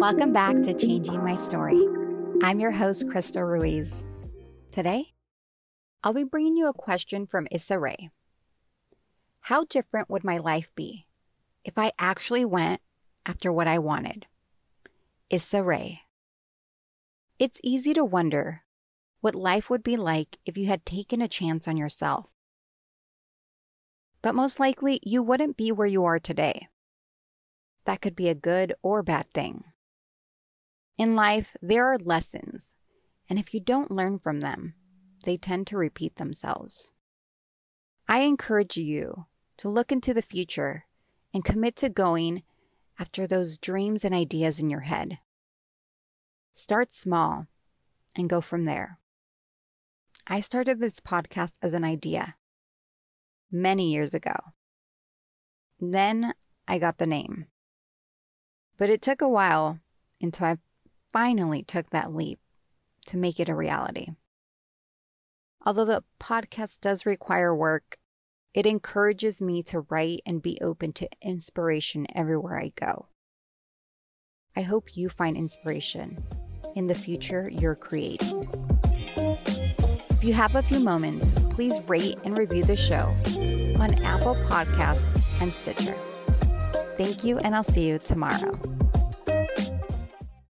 Welcome back to Changing My Story. I'm your host, Crystal Ruiz. Today, I'll be bringing you a question from Issa Rae. How different would my life be if I actually went after what I wanted? Issa Rae. It's easy to wonder what life would be like if you had taken a chance on yourself. But most likely, you wouldn't be where you are today. That could be a good or bad thing. In life, there are lessons, and if you don't learn from them, they tend to repeat themselves. I encourage you to look into the future and commit to going after those dreams and ideas in your head. Start small and go from there. I started this podcast as an idea many years ago. Then I got the name. But it took a while until I finally took that leap to make it a reality. Although the podcast does require work, it encourages me to write and be open to inspiration everywhere I go. I hope you find inspiration in the future you're creating. If you have a few moments, please rate and review the show on Apple Podcasts and Stitcher. Thank you, and I'll see you tomorrow.